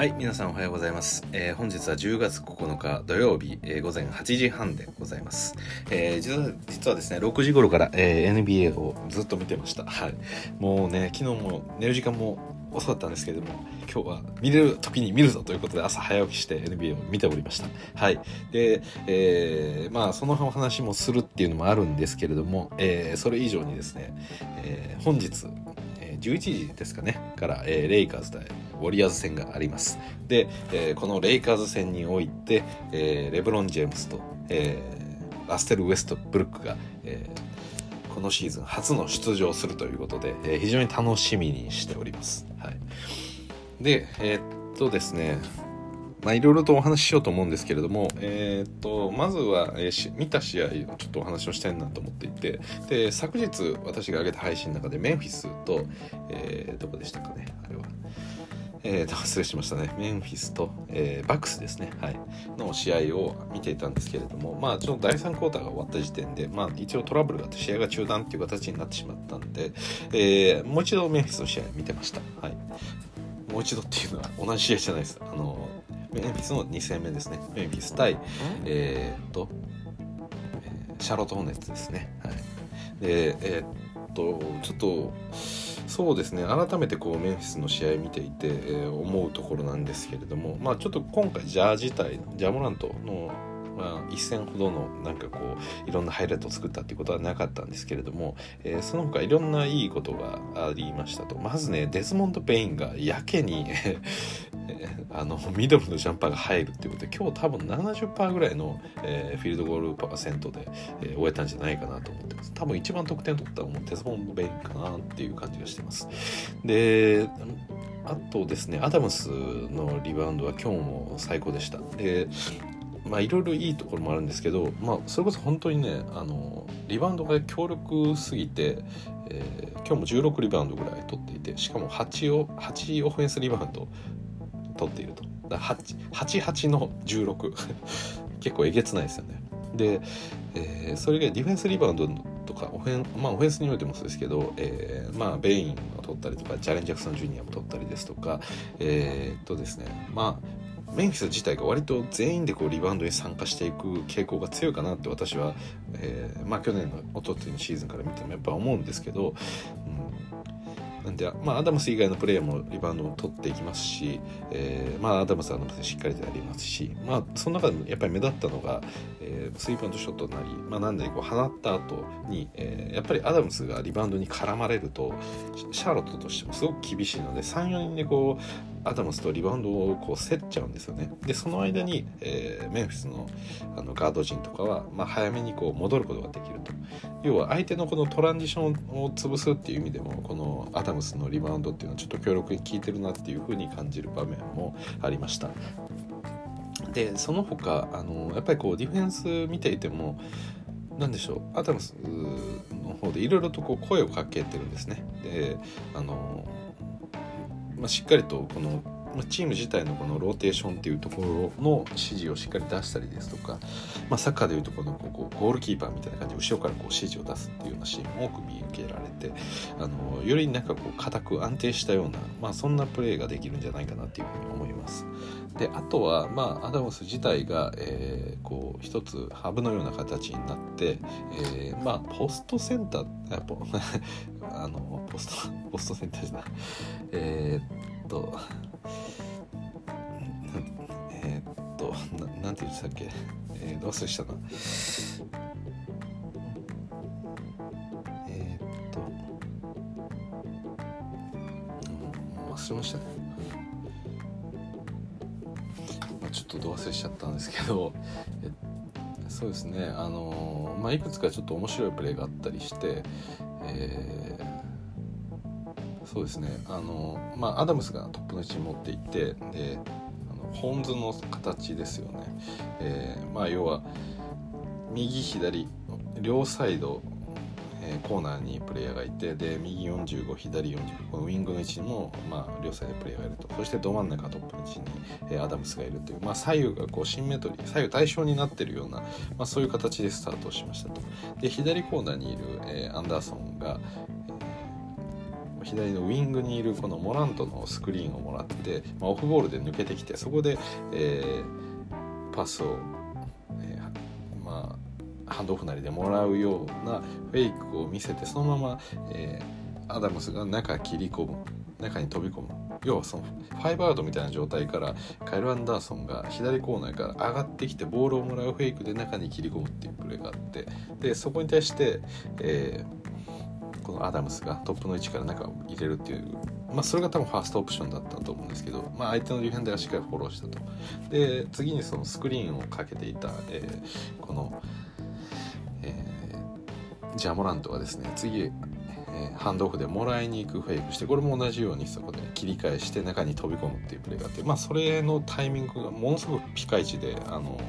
はい、皆さんおはようございます。えー本日は10月9日土曜日、えー午前8時半でございます。えー実は実はですね、6時頃から、え NBA をずっと見てました。はい。もうね、昨日も寝る時間も遅かったんですけれども、今日は見れる時に見るぞということで朝早起きして NBA を見ておりました。はい。で、えーまあそのお話もするっていうのもあるんですけれども、えーそれ以上にですね、えー本日、11時ですかねから、えーレイカーズ対ウォリアーズ戦がありますで、えーこのレイカーズ戦において、えーレブロン・ジェームスと、えーラステル・ウェストブルックが、えーこのシーズン初の出場するということで、えー非常に楽しみにしております。はい、でえーっとですねまあいろいろとお話ししようと思うんですけれども、えーっとまずは、えーし見た試合をちょっとお話をしたいなと思っていてで昨日私が上げた配信の中でメンフィスと、えーどこでしたかねあれは。えーと失礼しましたね。メンフィスと、えーバックスですね、はい、の試合を見ていたんですけれども、まあ、ちょっと第3クォーターが終わった時点で、まあ、一応トラブルがあって試合が中断っていう形になってしまったんで、えーもう一度メンフィスの試合見てました、はい、もう一度っていうのは同じ試合じゃないです。あのメンフィスの2戦目ですね。メンフィス対えーっと、えーシャーロット・ホーネッツですね。はい、で、えーっと、ちょっと、そうですね、改めてこうメンフィスの試合見ていて、えー思うところなんですけれども、まあちょっと今回、ジャ自体の、ジャ・モラントの、まあ、一戦ほどのなんかこういろんなハイライトを作ったっていうことはなかったんですけれども、えーその他いろんないいことがありましたと。まずねデスモンド・ベインがやけにえー あのミドルのジャンパーが入るっていうことで今日多分70%ぐらいの、えーフィールドゴールパーセントで、えー終えたんじゃないかなと思ってます。多分一番得点取ったのもデスモンド・ペイかなっていう感じがしてます。であとですねアダムスのリバウンドは今日も最高でした。でまあいろいろいいところもあるんですけど、まあ、それこそ本当にねあのリバウンドが強力すぎて、えー今日も16リバウンドぐらい取っていてしかも8を8オフェンスリバウンド取っていると。だ88の16 結構えげつないですよね。で、えーそれがディフェンスリバウンドとかオフェン,、まあ、オフェンスにおいてもそうですけど、えーまあ、ベインを取ったりとかジャレン・ジャクソン・ジュニアも取ったりですとかえーっとですねまあメンフィス自体が割と全員でこうリバウンドに参加していく傾向が強いかなって私は、えーまあ、去年の一昨日のシーズンから見てもやっぱ思うんですけど、うん、なんで、まあ、アダムス以外のプレイヤーもリバウンドを取っていきますし、えーまあ、アダムスはアダムスでしっかりとやりますし、まあ、その中でもやっぱり目立ったのが、えースリーポイントショットなり、まあ、なんでこう放った後に、えーやっぱりアダムスがリバウンドに絡まれるとシャーロットとしてもすごく厳しいので34人でこうアダムスとリバウンドをこう競っちゃうんですよね。でその間に、えーメンフィスのあのガード陣とかは、まあ、早めにこう戻ることができると。要は相手のこのトランジションを潰すっていう意味でもこのアダムスのリバウンドっていうのはちょっと強力に効いてるなっていうふうに感じる場面もありました。でその他あのやっぱりこうディフェンス見ていてもなんでしょうアダムスの方でいろいろとこう声をかけてるんですね。であのまあ、しっかりとこのチーム自体のこのローテーションっていうところの指示をしっかり出したりですとか、まあ、サッカーでいうとこのこうゴールキーパーみたいな感じで後ろからこう指示を出すっていうようなシーンも多く見受けられてあのよりなんかこう硬く安定したような、まあ、そんなプレーができるんじゃないかなっていうふうに思います。であとは、まあ、アダムス自体が、えーこう一つハブのような形になって、えーまあ、ポストセンターやっぱ あのポストポストセンターじゃないとえーっとななんて言ってたっけ、えー、忘れしたな。えーっとうん忘れました？ねまあちょっとど忘れしちゃったんですけどそうですね。あのまあいくつかちょっと面白いプレーがあったりしてえーそうですね。あの、まあ、アダムスがトップの位置に持っていってであのホーンズの形ですよね、えーまあ、要は右左両サイド、えーコーナーにプレイヤーがいてで右45左45このウィングの位置にも、まあ、両サイドプレイヤーがいると。そしてど真ん中トップの位置に、えーアダムスがいるという、まあ、左右がこうシンメトリー左右対称になってるような、まあ、そういう形でスタートしましたと。で左コーナーにいる、えーアンダーソンが、左のウイングにいるこのモラントのスクリーンをもらって、まあ、オフボールで抜けてきてそこで、えー、パスを、えー、まあハンドオフなりでもらうようなフェイクを見せてそのまま、えー、アダムスが中切り込む中に飛び込む。要はそのファイブアウトみたいな状態からカイル・アンダーソンが左コーナーから上がってきてボールをもらうフェイクで中に切り込むっていうプレーがあってでそこに対して、えー、このアダムスがトップの位置から中を入れるっていうまあ、それが多分ファーストオプションだったと思うんですけど、まあ、相手のディフェンダーがしっかりフォローしたと。で次にそのスクリーンをかけていた、えー、この、えー、ジャモラントがですね次え、ハンドオフでもらいに行くフェイクしてこれも同じようにそこで切り返して中に飛び込むっていうプレーがあってまあそれのタイミングがものすごくピカイチであの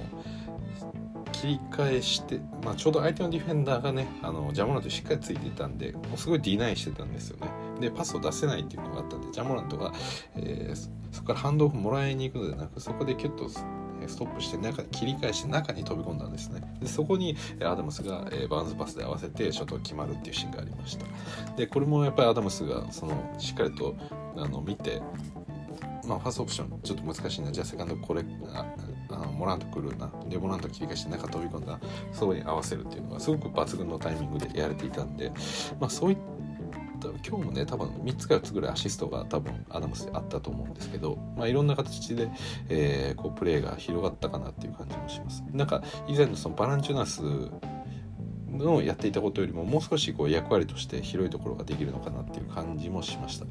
切り返して、まあ、ちょうど相手のディフェンダーがねあのジャ・モラントしっかりついてたんでもうすごいディナイしてたんですよね。でパスを出せないっていうのがあったんでジャ・モラントが、えー、そこからハンドオフもらいに行くのではなくそこでキュッとストップして中に切り返して中に飛び込んだんですね。でそこにアダムスがバウンズパスで合わせてショットが決まるっていうシーンがありました。でこれもやっぱりアダムスがそのしっかりとあの見てまあ、ファーストオプションちょっと難しいな。じゃあセカンドこれあのモラント来るな。でモラント切り返して中飛び込んだ。そこに合わせるっていうのがすごく抜群のタイミングでやれていたんで、まあ、そういった今日もね多分3つか4つぐらいアシストが多分アダムスであったと思うんですけど、まあ、いろんな形で、えー、こうプレーが広がったかなっていう感じもします。なんか以前のそのバランチュナスのやっていたことよりももう少しこう役割として広いところができるのかなっていう感じもしました。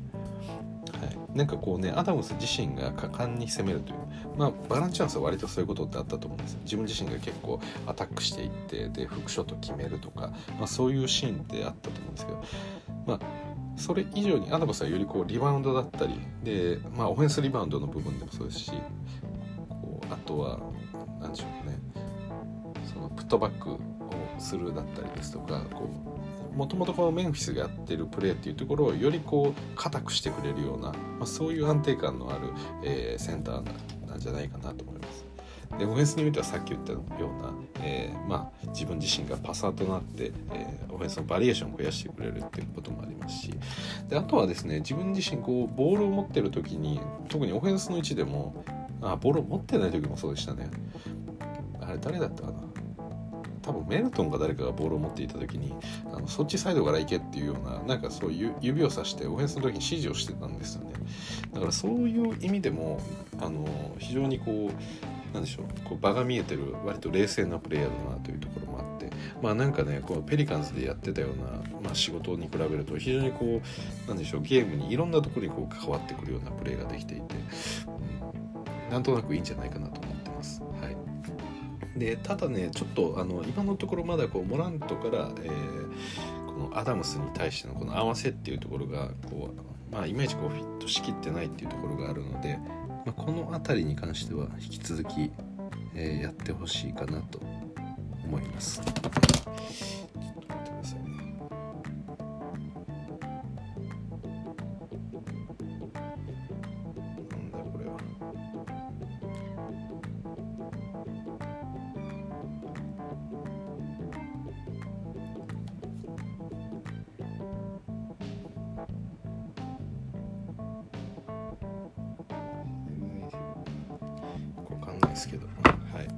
はい、なんかこうねアダムス自身が果敢に攻めるという。まあバランチャンスは割とそういうことってあったと思うんです自分自身が結構アタックしていってでフックショット決めるとか、まあ、そういうシーンってあったと思うんですけど。まあそれ以上にアダムスはよりこうリバウンドだったりでまあオフェンスリバウンドの部分でもそうですしこうあとは何でしょうね。そのプットバックをするだったりですとかこうもともとこのメンフィスがやってるプレーっていうところをよりこう硬くしてくれるような、まあ、そういう安定感のある、えー、センターなんじゃないかなと思います。でオフェンスにおいてはさっき言ったような、えー、まあ、自分自身がパサーとなって、えー、オフェンスのバリエーションを増やしてくれるっていうこともありますし。であとはですね自分自身こうボールを持ってる時に特にオフェンスの位置でもあボールを持ってない時もそうでしたね。あれ誰だったかな？多分メルトンが誰かがボールを持っていた時にあのそっちサイドから行けっていうようななんかそういう指をさしてオフェンスの時に指示をしてたんですよねだからそういう意味でもあの非常にこうなんでしょうこう場が見えてる割と冷静なプレイヤーだなというところもあってまあなんかねこうペリカンズでやってたような、まあ、仕事に比べると非常にこうなんでしょうゲームにいろんなところにこう関わってくるようなプレーができていて、うん、なんとなくいいんじゃないかなと。でただねちょっとあの今のところまだこうモラントから、えー、このアダムスに対してのこの合わせっていうところがこう、まあ、いまいちこうフィットしきってないっていうところがあるので、まあ、この辺りに関しては引き続き、えー、やってほしいかなと思います。ですけどはい。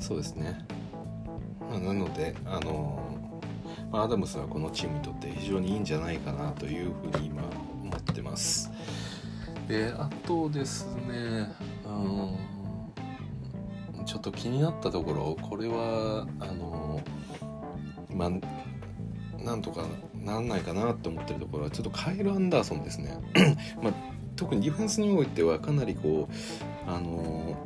そうですね、まあ、なのであのま、アダムスはこのチームにとって非常にいいんじゃないかなというふうに今思ってます。であとですねうんちょっと気になったところこれはあのまあなんとかなんないかなって思ってるところはちょっとカイル・アンダーソンですね。まあ特にディフェンスにおいてはかなりこうあの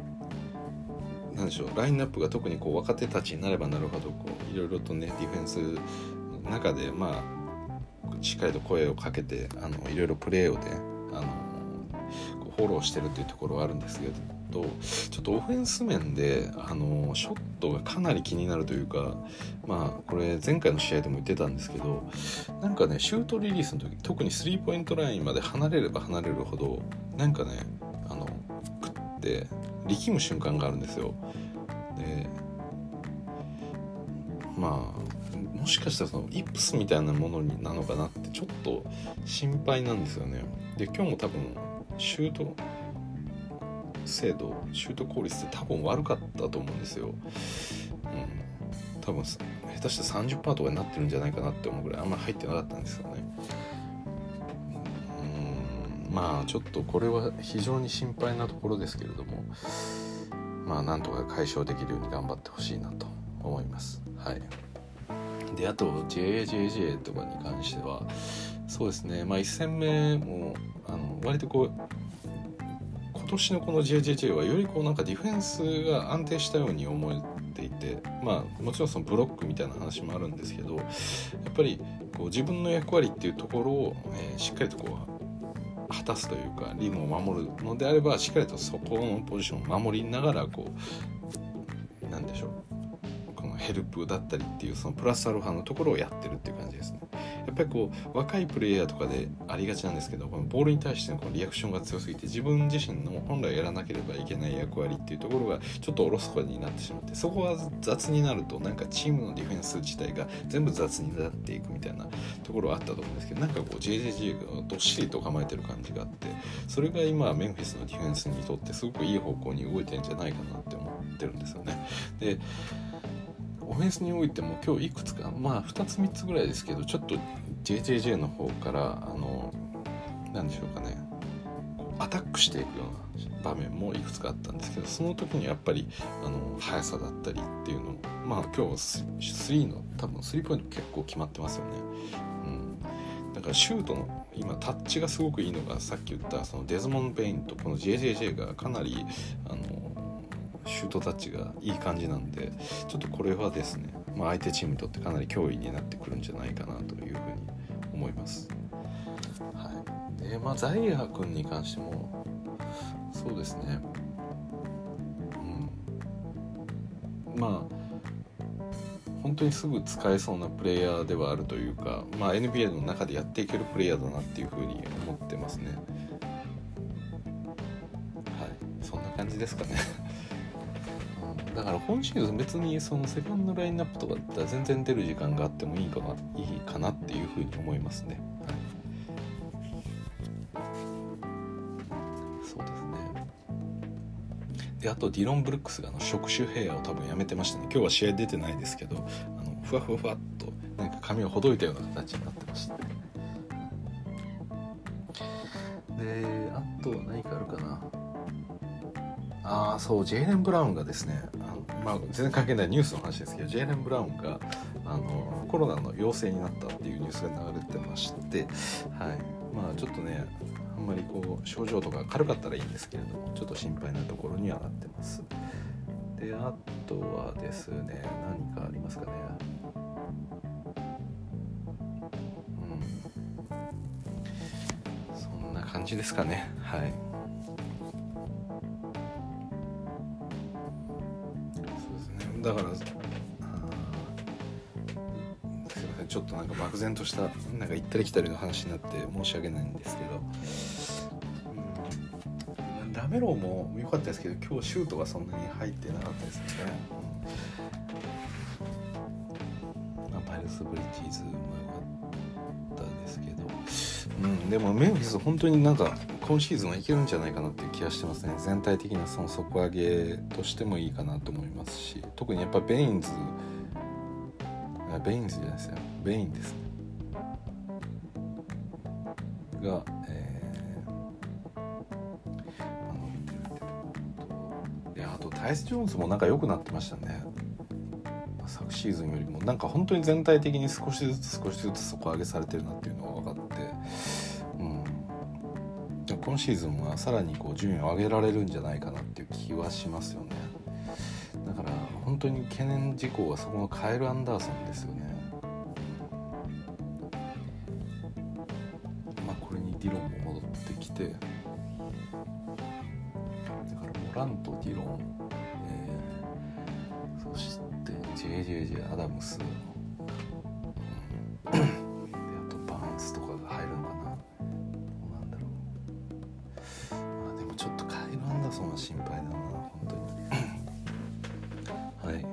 なんでしょうラインナップが特にこう若手たちになればなるほどこういろいろとねディフェンスの中でまあしっかりと声をかけてあのいろいろプレーをであのフォローしてるっていうところはあるんですけどちょっとオフェンス面であのショットがかなり気になるというかまあこれ前回の試合でも言ってたんですけどなんかねシュートリリースの時特にスリーポイントラインまで離れれば離れるほどなんかねあのクッて力む瞬間があるんですよ。でまあもしかしたらそのイップスみたいなものになのかなってちょっと心配なんですよね。で今日も多分シュート精度シュート効率って多分悪かったと思うんですよ、うん、多分下手して30%とかになってるんじゃないかなって思うぐらいあんまり入ってなかったんですよね。まあちょっとこれは非常に心配なところですけれどもまあなんとか解消できるように頑張ってほしいなと思います。はい。であと JJJ とかに関してはそうですね。まあ1戦目もあの割とこう今年のこの JJJ はよりこうなんかディフェンスが安定したように思えていてまあもちろんそのブロックみたいな話もあるんですけどやっぱりこう自分の役割っていうところを、えー、しっかりとこう果たすというかリムを守るのであればしっかりとそこのポジションを守りながらこうなんでしょうヘルプだったりっていうそのプラスアルファのところをやってるっていう感じですねやっぱりこう若いプレイヤーとかでありがちなんですけどこのボールに対してのこのリアクションが強すぎて自分自身の本来やらなければいけない役割っていうところがちょっとおろそかになってしまってそこが雑になるとなんかチームのディフェンス自体が全部雑になっていくみたいなところはあったと思うんですけどなんかこう JJG がどっしりと構えてる感じがあってそれが今メンフィスのディフェンスにとってすごくいい方向に動いてるんじゃないかなって思ってるんですよね。でオフェンスにおいても今日いくつかまあ2つ3つぐらいですけどちょっと JJJ の方からあの何でしょうかねアタックしていくような場面もいくつかあったんですけどその時にやっぱりあの速さだったりっていうのまあ今日3の多分スリーポイント結構決まってますよね。うん、だからシュートの今タッチがすごくいいのがさっき言ったそのデズモン・ベインとこの JJJ がかなりあのシュートタッチがいい感じなんでちょっとこれはですね、まあ、相手チームにとってかなり脅威になってくるんじゃないかなというふうに思います。はい、でまあザイヤー君に関してもそうですね。うん。まあ本当にすぐ使えそうなプレイヤーではあるというか、まあ、NBA の中でやっていけるプレイヤーだなっていうふうに思ってますね。はい、そんな感じですかね。だから今シーズン別にそのセカンドラインナップとかだったら全然出る時間があってもいいかないいかなっていうふうに思いますね。はい、そうですね。であとディロン・ブルックスがあの触手ヘアを多分やめてましたね。今日は試合出てないですけどあのふわふわふわっとなんか髪をほどいたような形になってました、ね。であとは何かあるかな。ああそうジェイレン・ブラウンがですねまあ、全然関係ないニュースの話ですけどジェイレン・ブラウンがあのコロナの陽性になったっていうニュースが流れてまして、はいまあ、ちょっとねあんまりこう症状とか軽かったらいいんですけれどもちょっと心配なところにはなってます。であとはですね何かありますかね。うん、そんな感じですかね。はい。だからすいませんちょっとなんか漠然としたなんか行ったり来たりの話になって申し訳ないんですけど、うん、ラメローも良かったですけど今日シュートがそんなに入ってなかったですね、うん、パイルス・ブリッジーズも良かったですけど、うん、でもメンフィス本当になんか今シーズンはいけるんじゃないかなっていう気がしてますね。全体的なその底上げとしてもいいかなと思いますし特にやっぱベインズベインズじゃないですよ。ベインです。ねが、えー、あとタイス・ジョーンズもなんか良くなってましたね。昨シーズンよりも。なんか本当に全体的に少しずつ少しずつ底上げされてるなっていうのが今シーズンはさらにこう順位を上げられるんじゃないかなっていう気はしますよね。だから本当に懸念事項はそこのカエル・アンダーソンですよね。その心配だな。本当に。はい。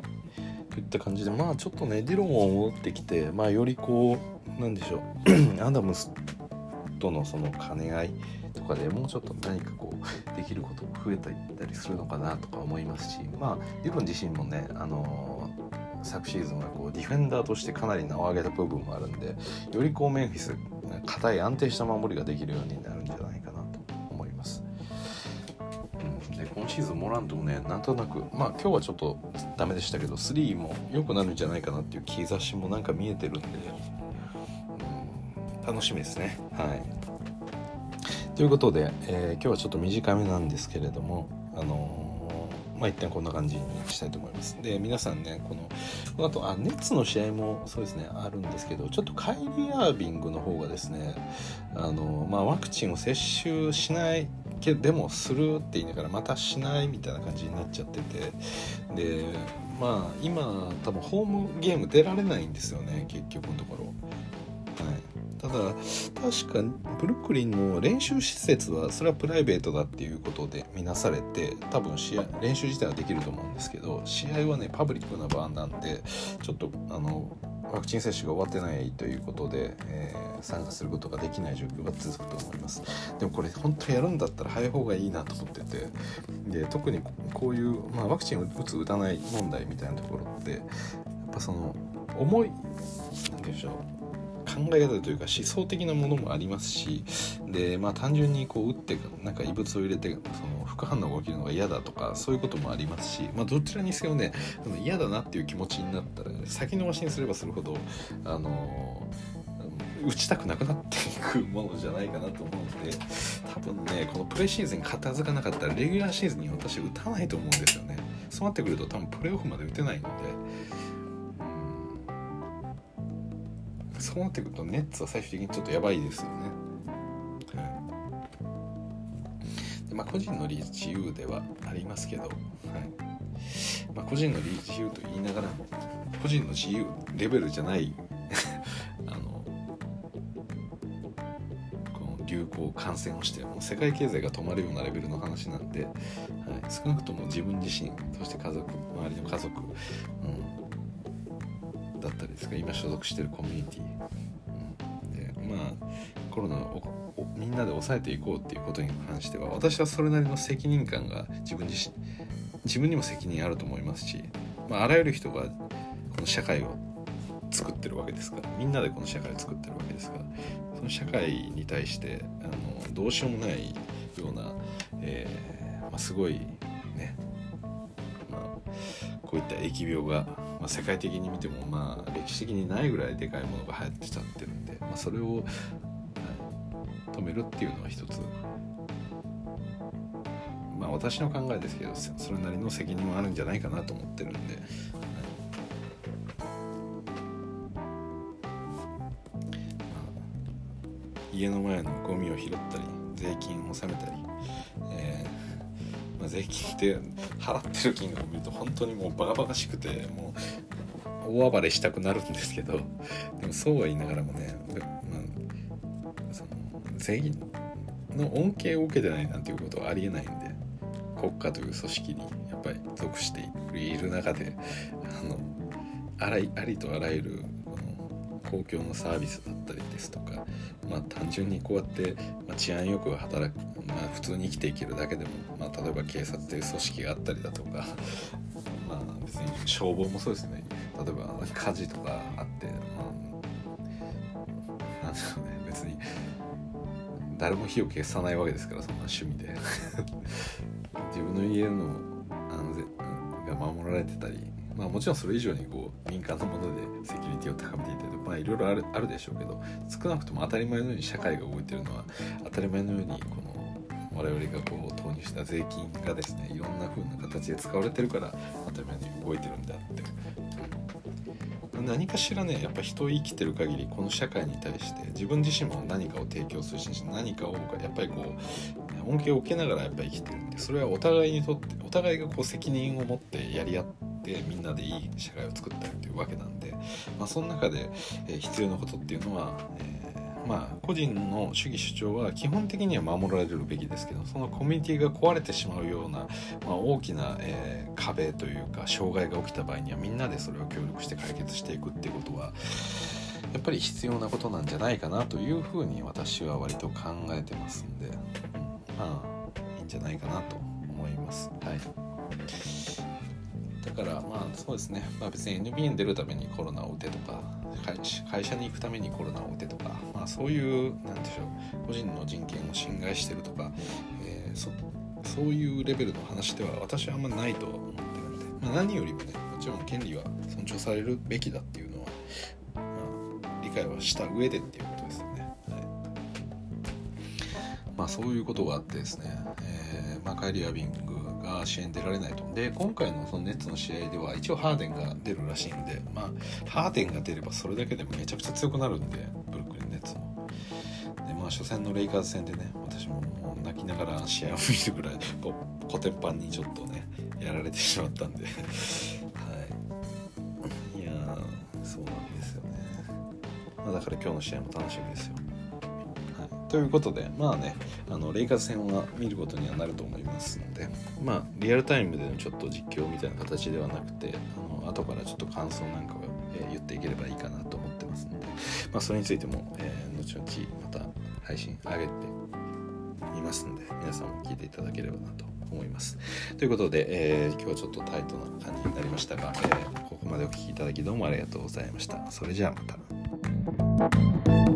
とい。った感じでまあちょっとねディロンを戻ってきてまあよりこうなんでしょうアダムスとのその兼ね合い。とかでもうちょっと何かこうできることが増えたりするのかなとか思い。ますしまあディロン自身もねあの昨シーズンはこうディフェンダーとしてかなり名を上げた部分もあるんでよりこうメンフィス硬い。安定した守りができるようになるんじゃシーズンモラントもねなんとなくまあ今日はちょっとダメでしたけど3も良くなるんじゃないかなっていう兆しもなんか見えてるんで、うん、楽しみですね。はいということで、えー、今日はちょっと短めなんですけれどもあのーまあ一旦こんな感じにしたいと思います。で、皆さんね、この、この後、あ、ネッツの試合もそうですね、あるんですけど、ちょっとカイリー・アービングの方がですね、あの、まあワクチンを接種しないけでもするって言いながらまたしないみたいな感じになっちゃっててでまあ今多分ホームゲーム出られないんですよね結局のところ。ただ確かブルックリンの練習施設はそれはプライベートだっていうことで見なされて多分試合練習自体はできると思うんですけど試合はねパブリックな場なんでちょっとあのワクチン接種が終わってないということで、えー、参加することができない状況が続くと思います。でもこれ本当やるんだったら早い方がいいなと思っててで特にこういう、まあ、ワクチンを打つ打たない問題みたいなところってやっぱその重い何でしょう考え方というか思想的なものもありますしで、まあ、単純にこう打ってなんか異物を入れてその副反応が起きるのが嫌だとかそういうこともありますし、まあ、どちらにせよね嫌だなっていう気持ちになったら、先延ばしにすればするほどあの打ちたくなくなっていくものじゃないかなと思うので多分ねこのプレシーズン片付かなかったらレギュラーシーズンに私打たないと思うんですよね。そうなってくると多分プレーオフまで打てないのでそうなってくるとネッツは最終的にちょっとやばいですよね。でまあ、個人の自由ではありますけど、はい。まあ、個人の自由と言いながらも個人の自由レベルじゃない あのこの流行感染をしてもう世界経済が止まるようなレベルの話なんで、はい、少なくとも自分自身そして家族周りの家族、うん、ったりですか？今所属してるコミュニティ。まあコロナをみんなで抑えていこうっていうことに関しては私はそれなりの責任感が自分自身自分にも責任あると思いますし、まあ、あらゆる人がこの社会を作ってるわけですから。みんなでこの社会を作ってるわけですから。その社会に対してあのどうしようもないような、えーまあ、すごいね、まあ、こういった疫病がまあ、世界的に見てもまあ歴史的にないぐらいでかいものが流行ってちゃってるんで、まあ、それを、止めるっていうのは一つ。まあ私の考えですけどそれなりの責任もあるんじゃないかなと思ってるんで。はい。家の前のゴミを拾ったり税金を納めたり、税金って払ってる金額を見ると本当にもうバカバカしくてもう大暴れしたくなるんですけどでもそうは言いながらもね、まあ、その税金の恩恵を受けてないなんていうことはありえないんで国家という組織にやっぱり属している中であのあらありとあらゆる公共のサービスだったりですとか、まあ、単純にこうやって、ま、治安よく働く、まあ、普通に生きていけるだけでも、まあ、例えば警察という組織があったりだとか、まあ、別に消防もそうですね。例えば火事とかあって、まあ、なんでしょうね。別に誰も火を消さないわけですからそんな趣味で。自分の家の安全が守られてたりまあもちろんそれ以上にこう民間のものでセキュリティを高めていたりまあいろいろあるあるでしょうけど少なくとも当たり前のように社会が動いてるのは当たり前のようにこの我々がこう投入した税金がですねいろんな風な形で使われてるから当たり前に動いてるんであって。何かしらねやっぱ人生きてる限りこの社会に対して自分自身も何かを提供するし何かをやっぱりこう恩恵を受けながらやっぱ生きてるんでそれはお互いにとってお互いがこう責任を持ってやり合ってみんなでいい社会を作ったりというわけなんで、まあ、その中で、えー、必要なことっていうのは、え、まあ個人の主義主張は基本的には守られるべきですけどそのコミュニティが壊れてしまうような、まあ、大きな、えー、壁というか障害が起きた場合にはみんなでそれを協力して解決していくっていうことはやっぱり必要なことなんじゃないかなというふうに私は割と考えてますんで、うん、まあいいんじゃないかなと思います。はいだからまあそうですね、まあ、別に NBA に出るためにコロナを打てとか会社に行くためにコロナを打てとか、まあ、そういうなんでしょう個人の人権を侵害してるとか、えー、そそういうレベルの話では私はあんまないと思ってるので、まあ、何よりもねもちろん権利は尊重されるべきだっていうのは、まあ、理解はした上でっていうことですよね。はい、まあそういうことがあってですね、えーまあ、カイリー・アビング試合に出られないと。で今回のそのネッツの試合では一応ハーデンが出るらしいんでまあハーデンが出ればそれだけでもめちゃくちゃ強くなるんでブルックリンネッツも。でまあ初戦のレイカーズ戦でね私ももう泣きながら試合を見るぐらいこうコテンパンにちょっとねやられてしまったんで。い。やそうなんですよね、ま、だから今日の試合も楽しみですよ。ということでまあねあのレイカーズ戦は見ることにはなると思いますのでまあリアルタイムでのちょっと実況みたいな形ではなくてあの後からちょっと感想なんかを、えー、言っていければいいかなと思ってますので、まあ、それについても、えー、後々また配信上げてみますので皆さんも聞いていただければなと思います。ということで、えー、今日はちょっとタイトな感じになりましたが、えー、ここまでお聴きいただきどうもありがとうございました。それじゃあまた。